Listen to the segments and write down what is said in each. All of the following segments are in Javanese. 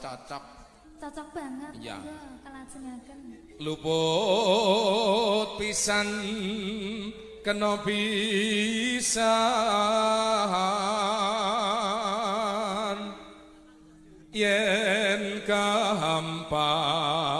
cacap cocok banget ya kelajengaken. Luput pisan kena pisan. Yen kahampan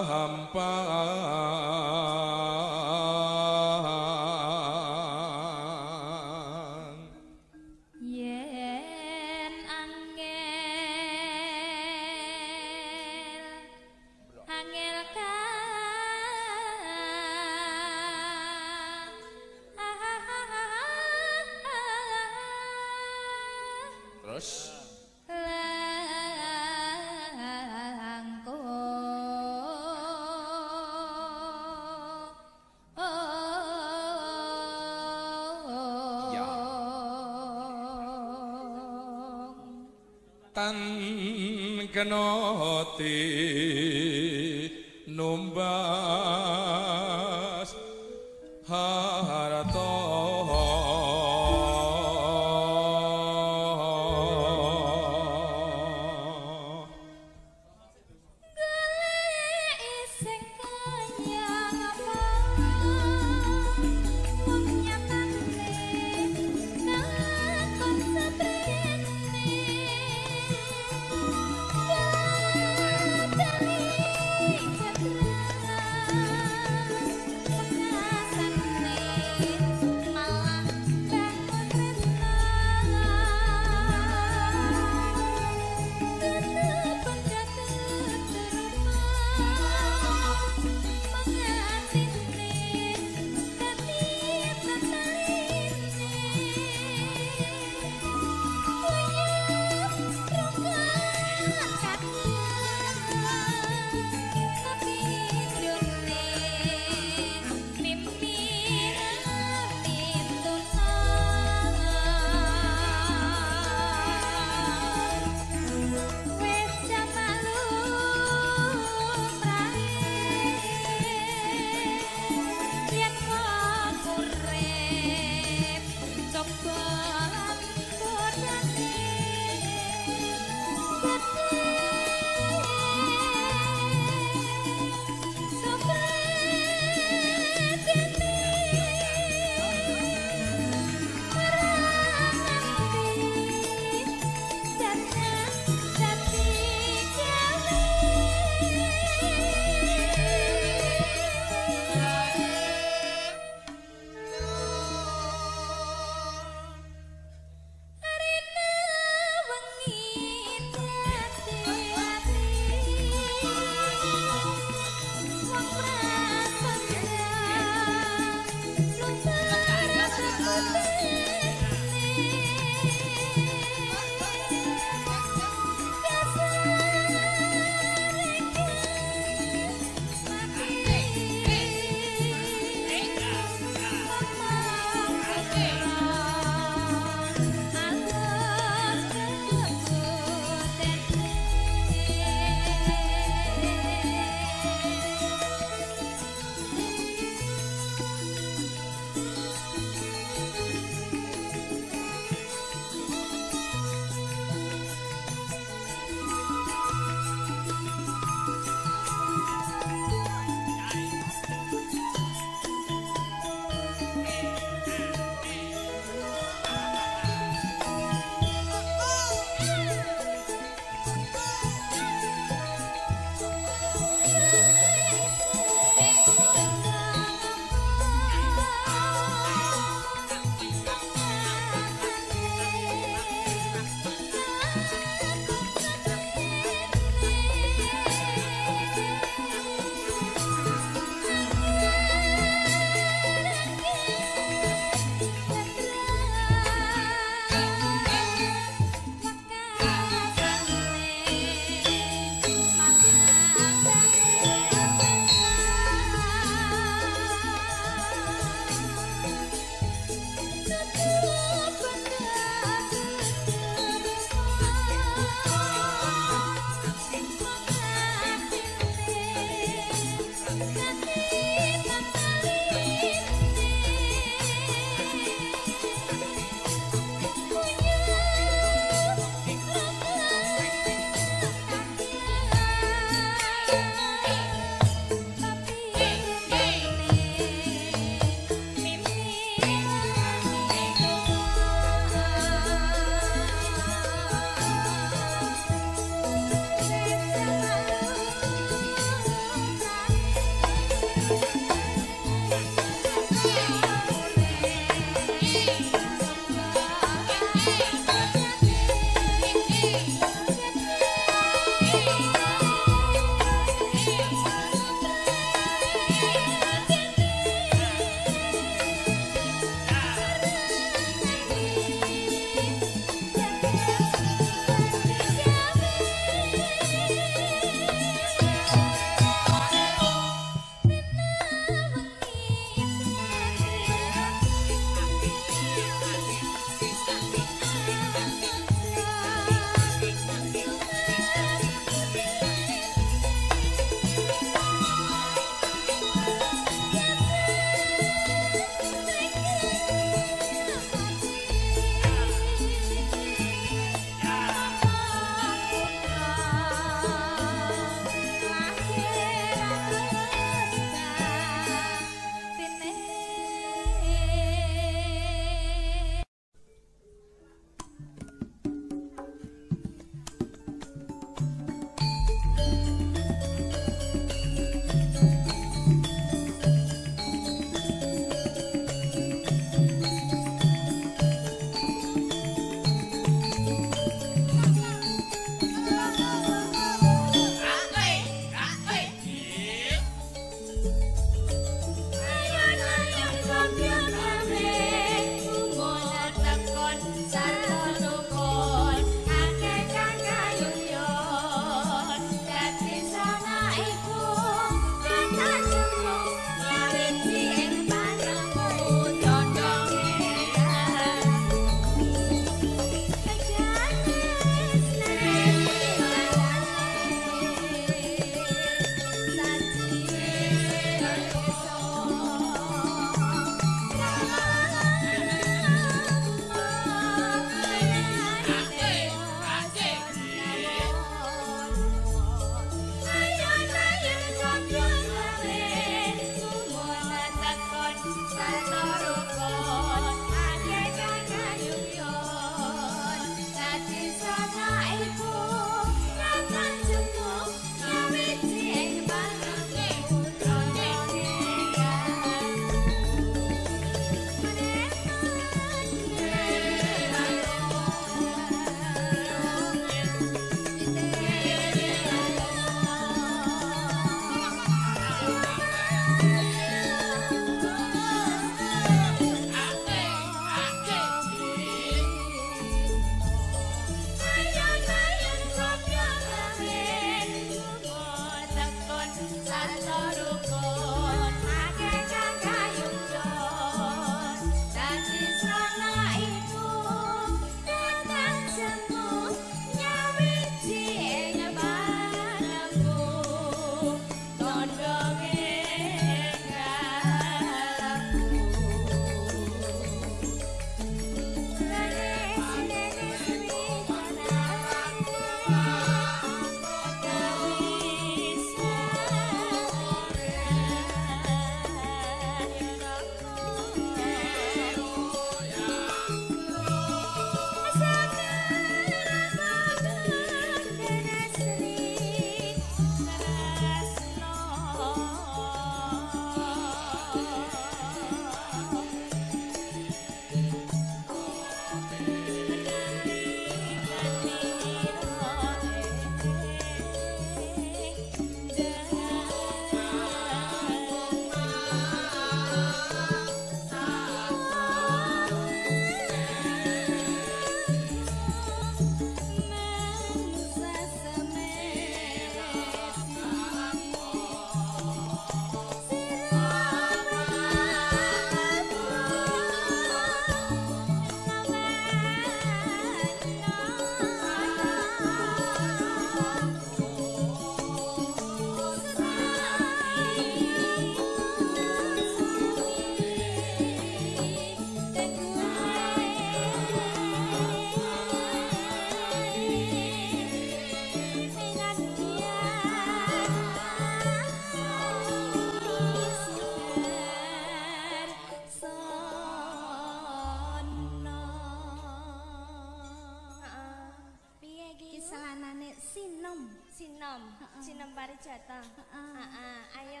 Sinom, Sinom Parijata. Heeh. Heeh, ayo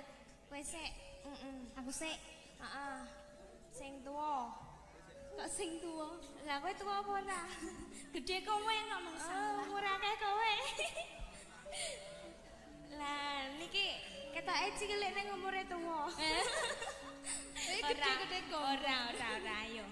kowe sik. Aku sik Heeh. Sing tuwa. kok sing tuwa. Lah kowe tuwa apa ora? Gedhe kowe kok Oh, masalah. umur akeh kowe. Lah niki ketoke cilik ning umure tuwa. Eh, Ora. Ora, ora, ora. Ayo